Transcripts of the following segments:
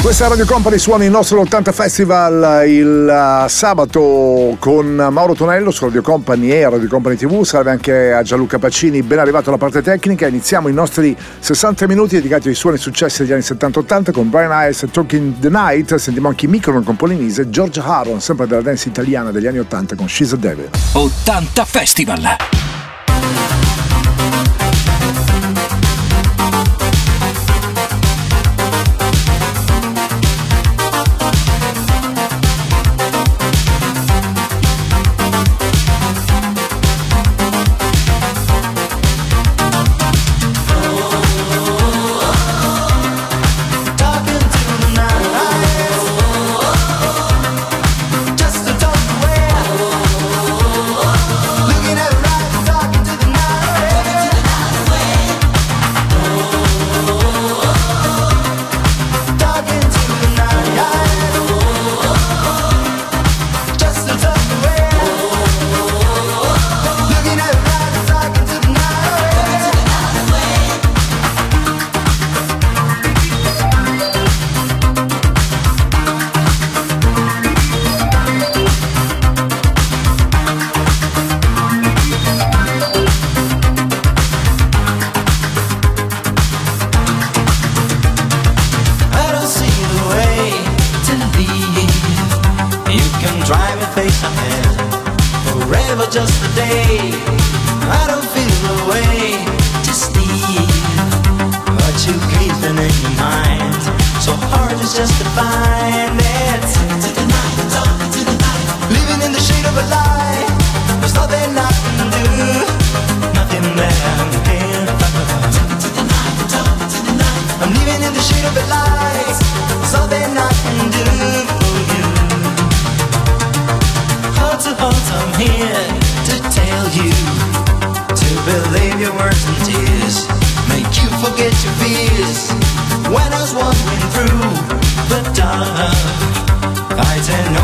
Questa è Radio Company suona il nostro 80 Festival il uh, sabato con Mauro Tonello su Radio Company e Radio Company TV. Salve anche a Gianluca Pacini, ben arrivato alla parte tecnica. Iniziamo i nostri 60 minuti dedicati ai suoni successi degli anni 70-80 con Brian Hayes e Talking the Night. Sentiamo anche Micron con Polinese, George Haron, sempre della dance italiana degli anni 80 con She's a Devil. 80 Festival.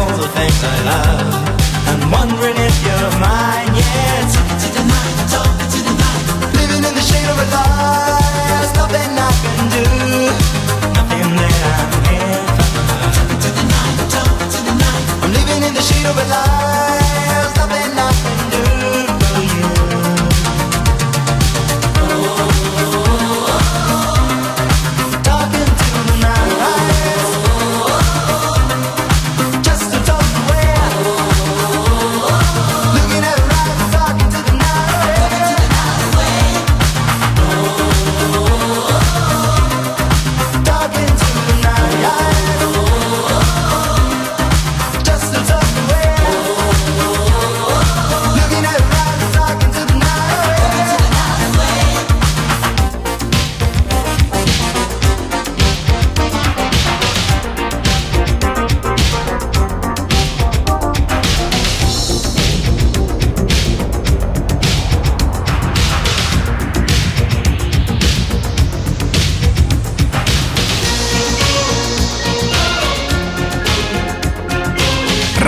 all the things I love. I'm wondering if you're mine yet. Talking to the night, talking to the night. Living in the shade of a love.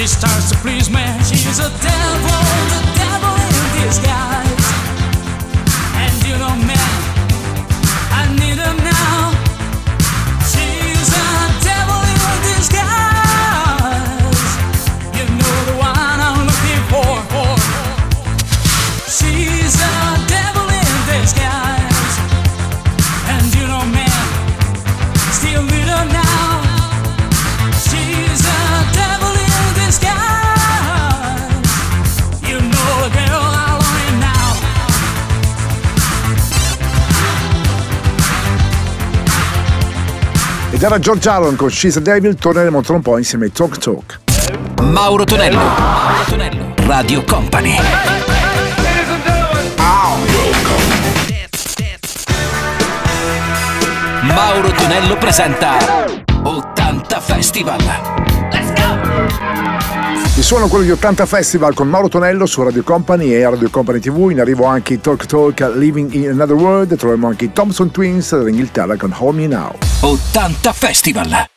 She starts to please me. She's a devil, the devil in disguise. And you know, man. chitarra George Allen con She's a Devil torneremo tra un po' insieme ai Talk Talk. Mauro Tonello, Mauro Tonello, Radio Company. Mauro Tonello presenta 80 Festival suono quello di 80 Festival con Mauro Tonello su Radio Company e Radio Company TV. In arrivo anche i Talk Talk Living in Another World. Troviamo anche i Thompson Twins dall'Inghilterra con Home Me Now. 80 Festival!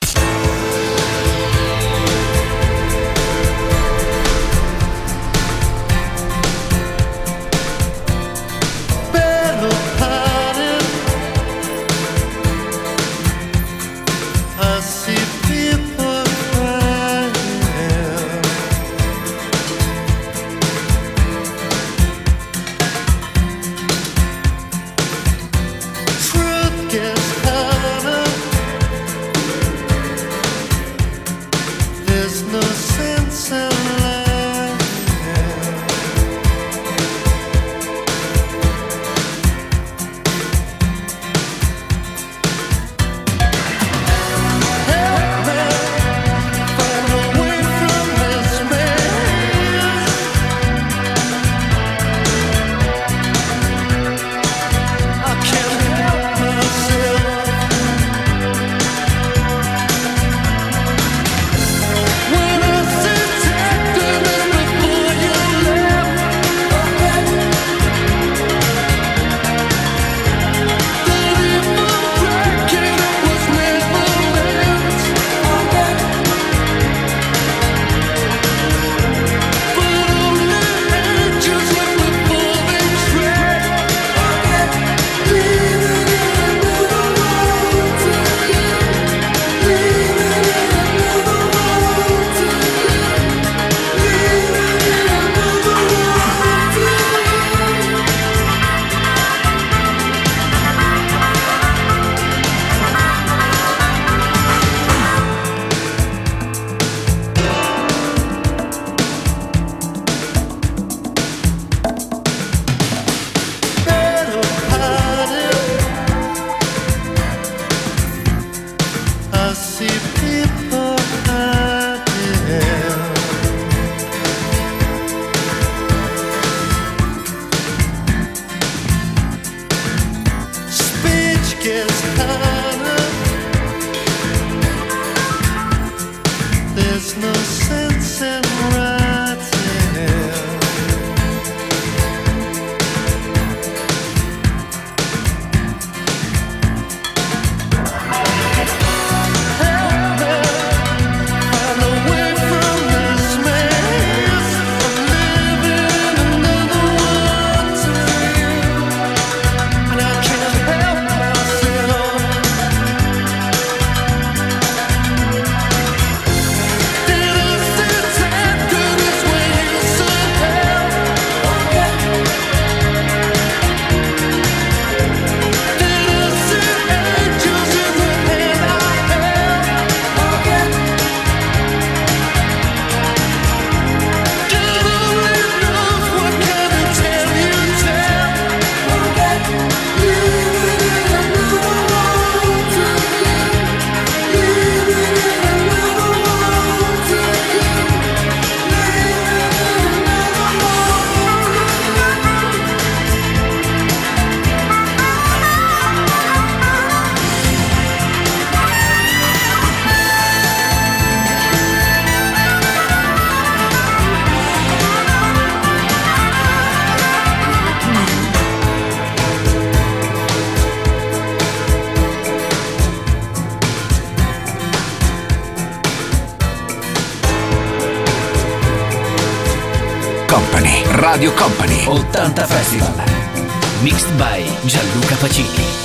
和距离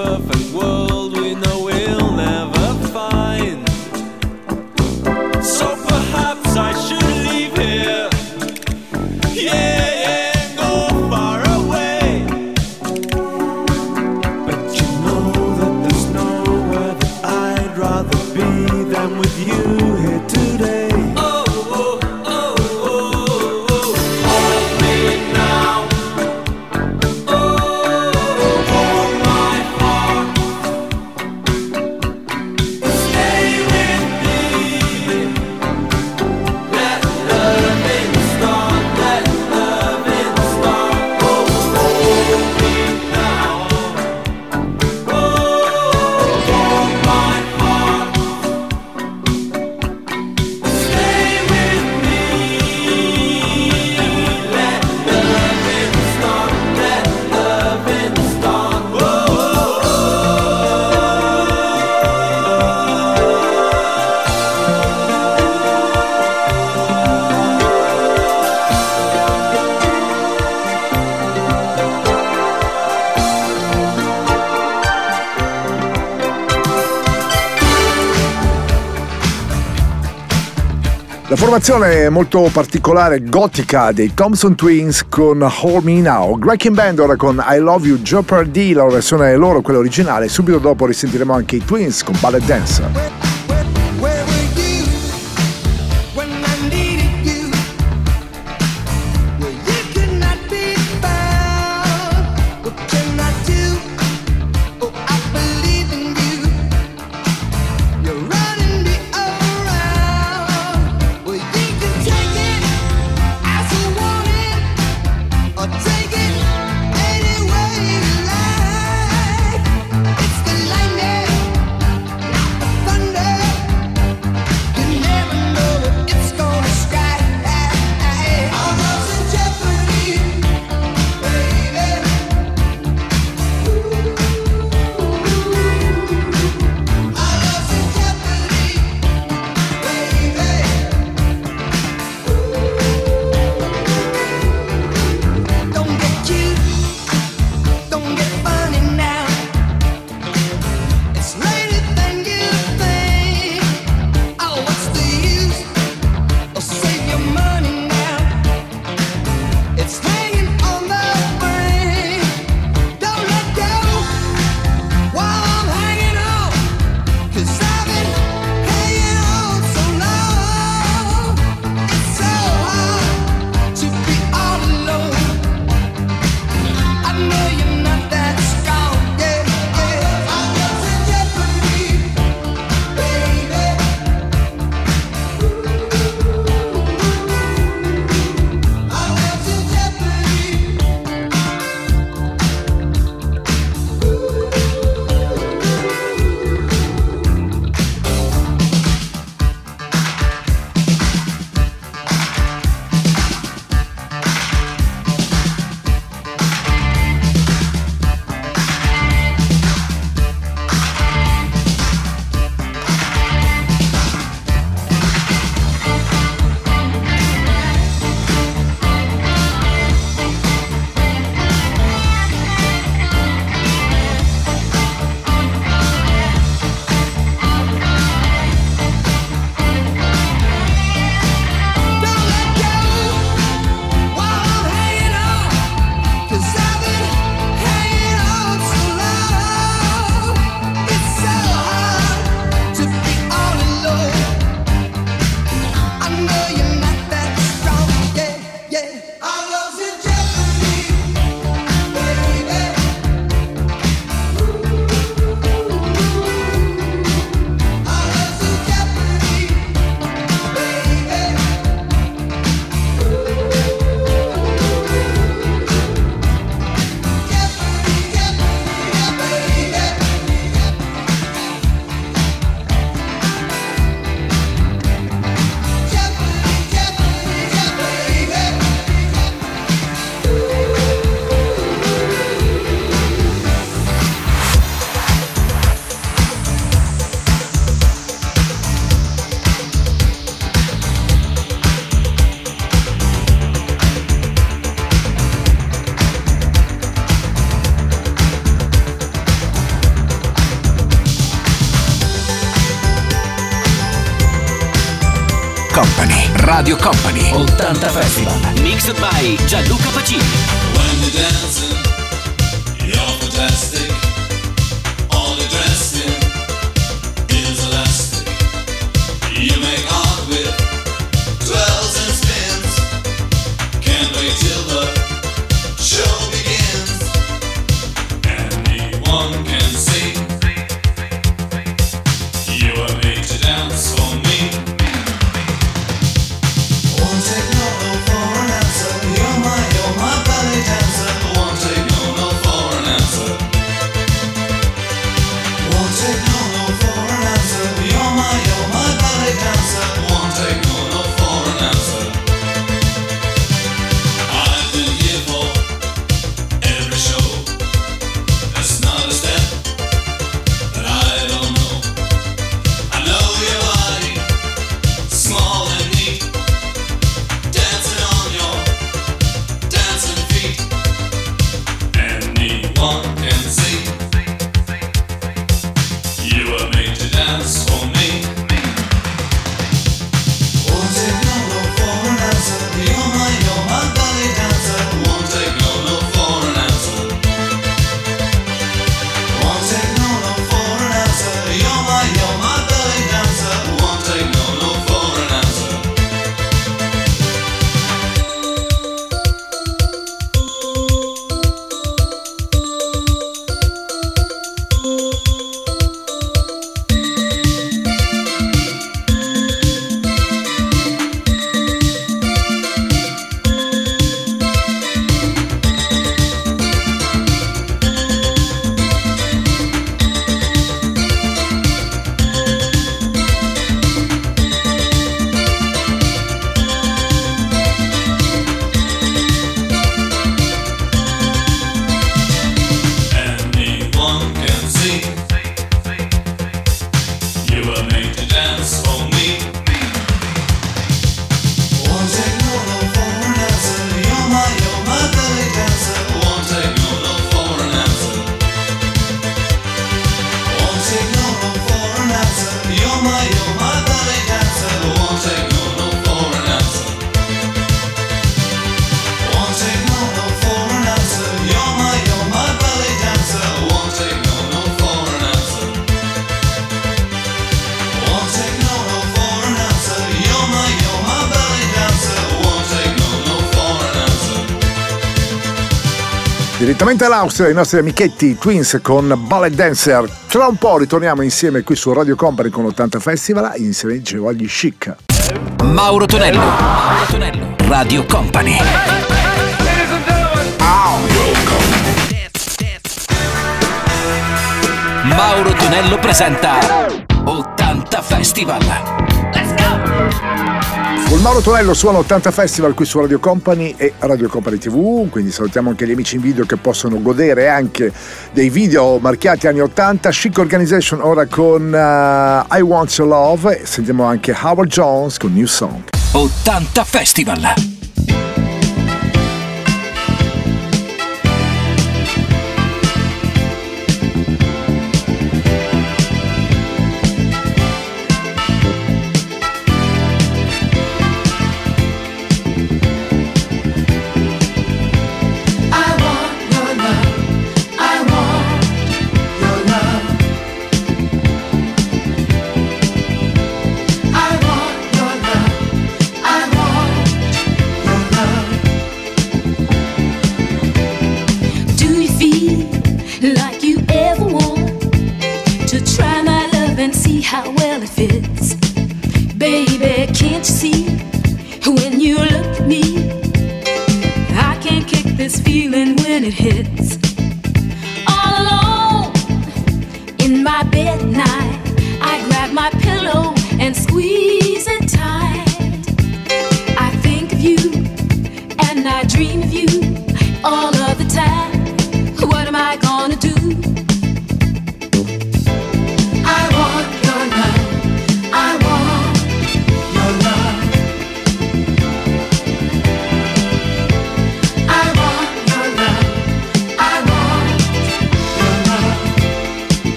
Gianluca Pacini. formazione molto particolare gotica dei Thompson Twins con Hold Me Now, Greg Band con I Love You Jeopardy, la versione loro, quella originale, subito dopo risentiremo anche i Twins con Ballet Dancer. Company, Radio Company, 80 Festival. Mixed by Gianluca Pacini. When you dancing, you're the best. Direttamente all'Austria i nostri amichetti Twins con Ballet Dancer. Tra un po' ritorniamo insieme qui su Radio Company con 80 Festival insieme dicevo agli chic. Mauro Tonello, Mauro Tonello, Radio Company. Mauro Tonello presenta 80 Festival. Mauro Tonello suona 80 Festival qui su Radio Company e Radio Company TV, quindi salutiamo anche gli amici in video che possono godere anche dei video marchiati anni 80. Chic Organization ora con uh, I Want Your Love, e sentiamo anche Howard Jones con New Song. 80 Festival!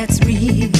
that's real.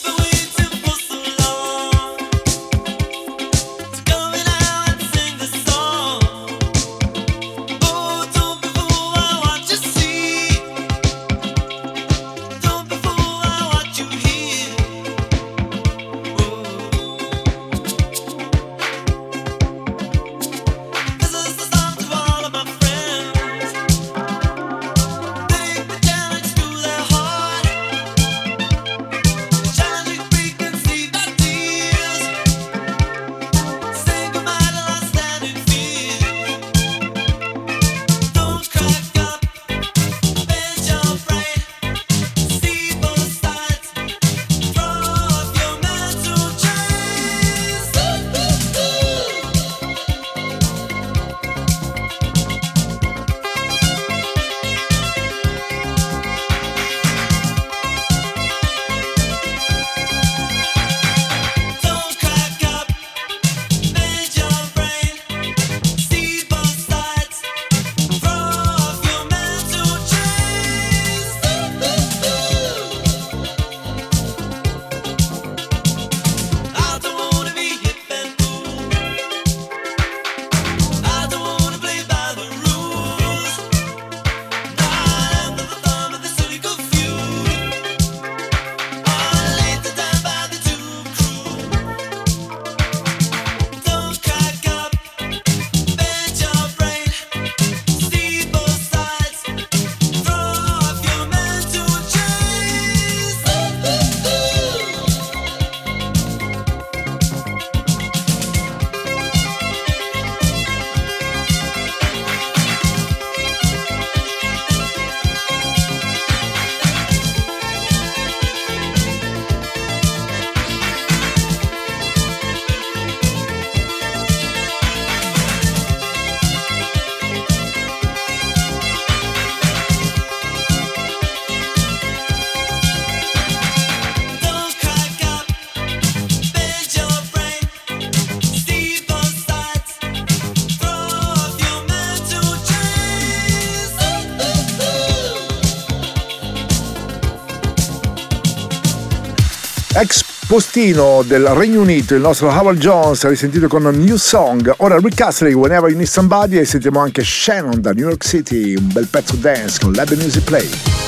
postino del Regno Unito, il nostro Howard Jones, risentito con un New Song. Ora Rick Astley, Whenever You Need Somebody e sentiamo anche Shannon da New York City, un bel pezzo dance con Lab Music Play.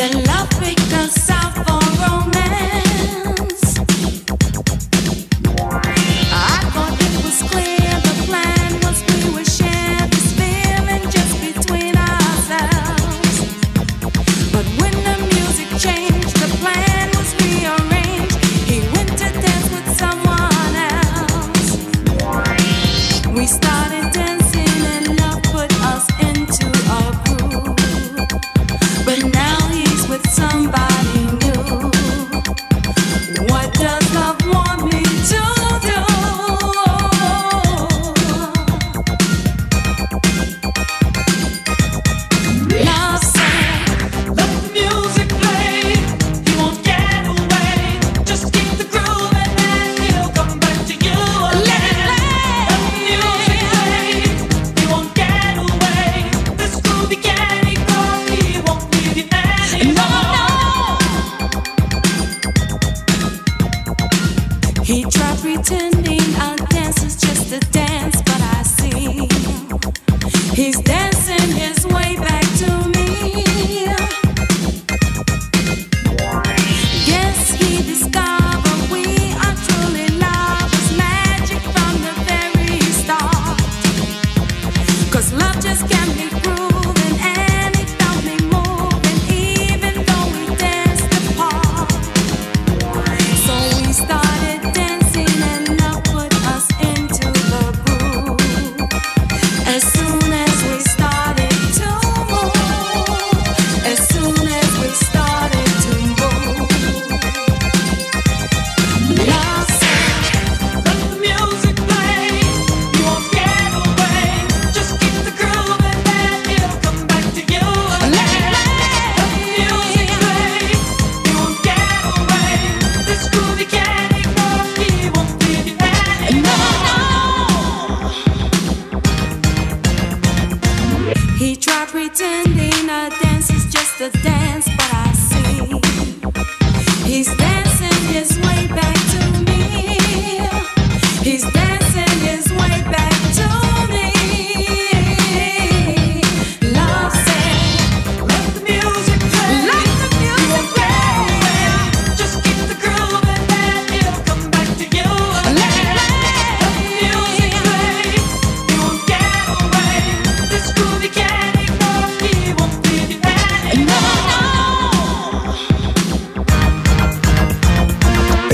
Then love because I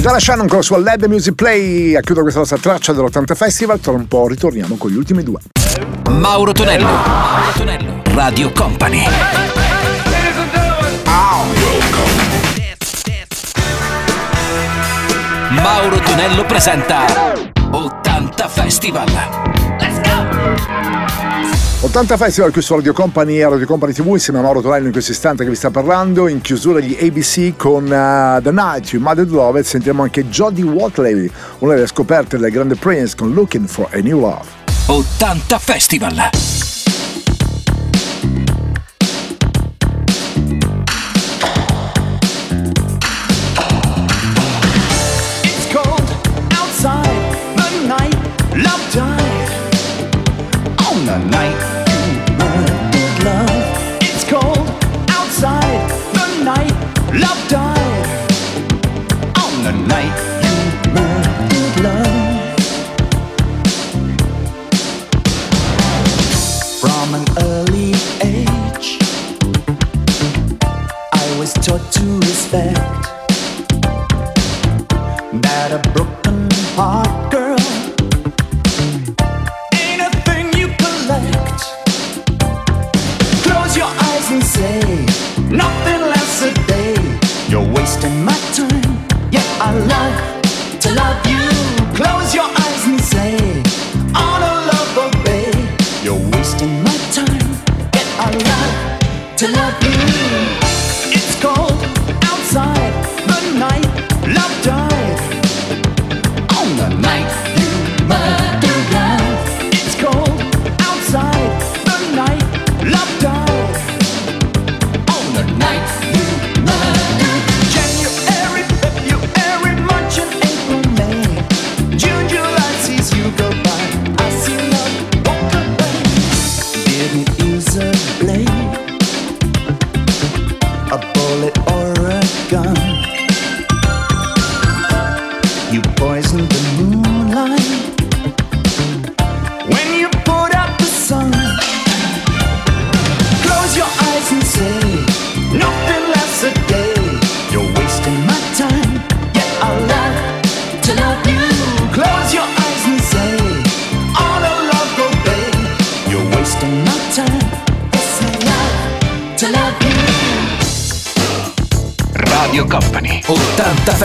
Dalla Shannon con la sua LED Music Play a chiudo questa nostra traccia dell'80 Festival, tra un po' ritorniamo con gli ultimi due. Mauro Tonello, Mauro Tonello, Radio Company. Mauro Tonello presenta 80 Festival. Let's go! 80 Festival qui su Radio Company e Radio Company TV insieme a Mauro Tonello in questo istante che vi sta parlando in chiusura gli ABC con uh, The Night You Mother Love e sentiamo anche Jodie Watley una delle scoperte del grande Prince con Looking for a New Love. 80 Festival.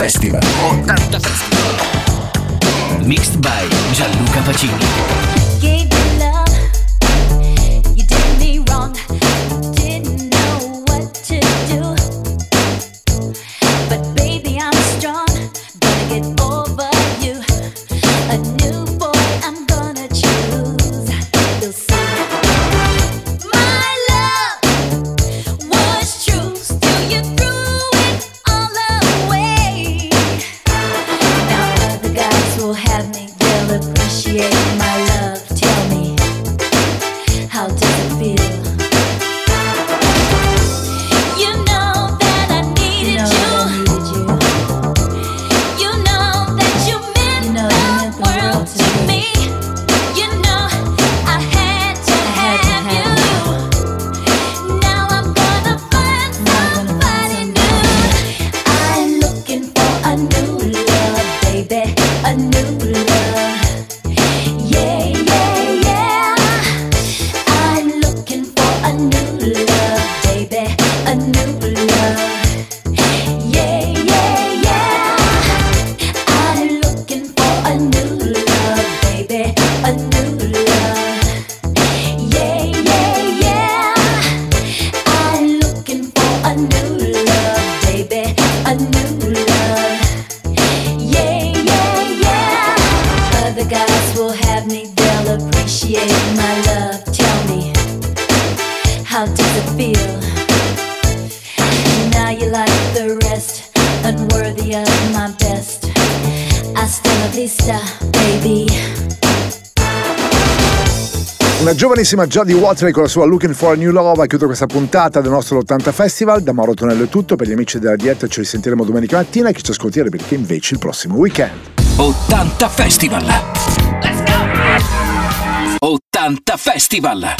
Festival. Una giovanissima Jodie Watley con la sua Looking for a New Love ha chiuso questa puntata del nostro 80 Festival. Da Mauro Tonello è tutto, per gli amici della dieta ci risentiremo domenica mattina e ci ascolterà perché invece il prossimo weekend. 80 Festival. Let's go! 80 Festival.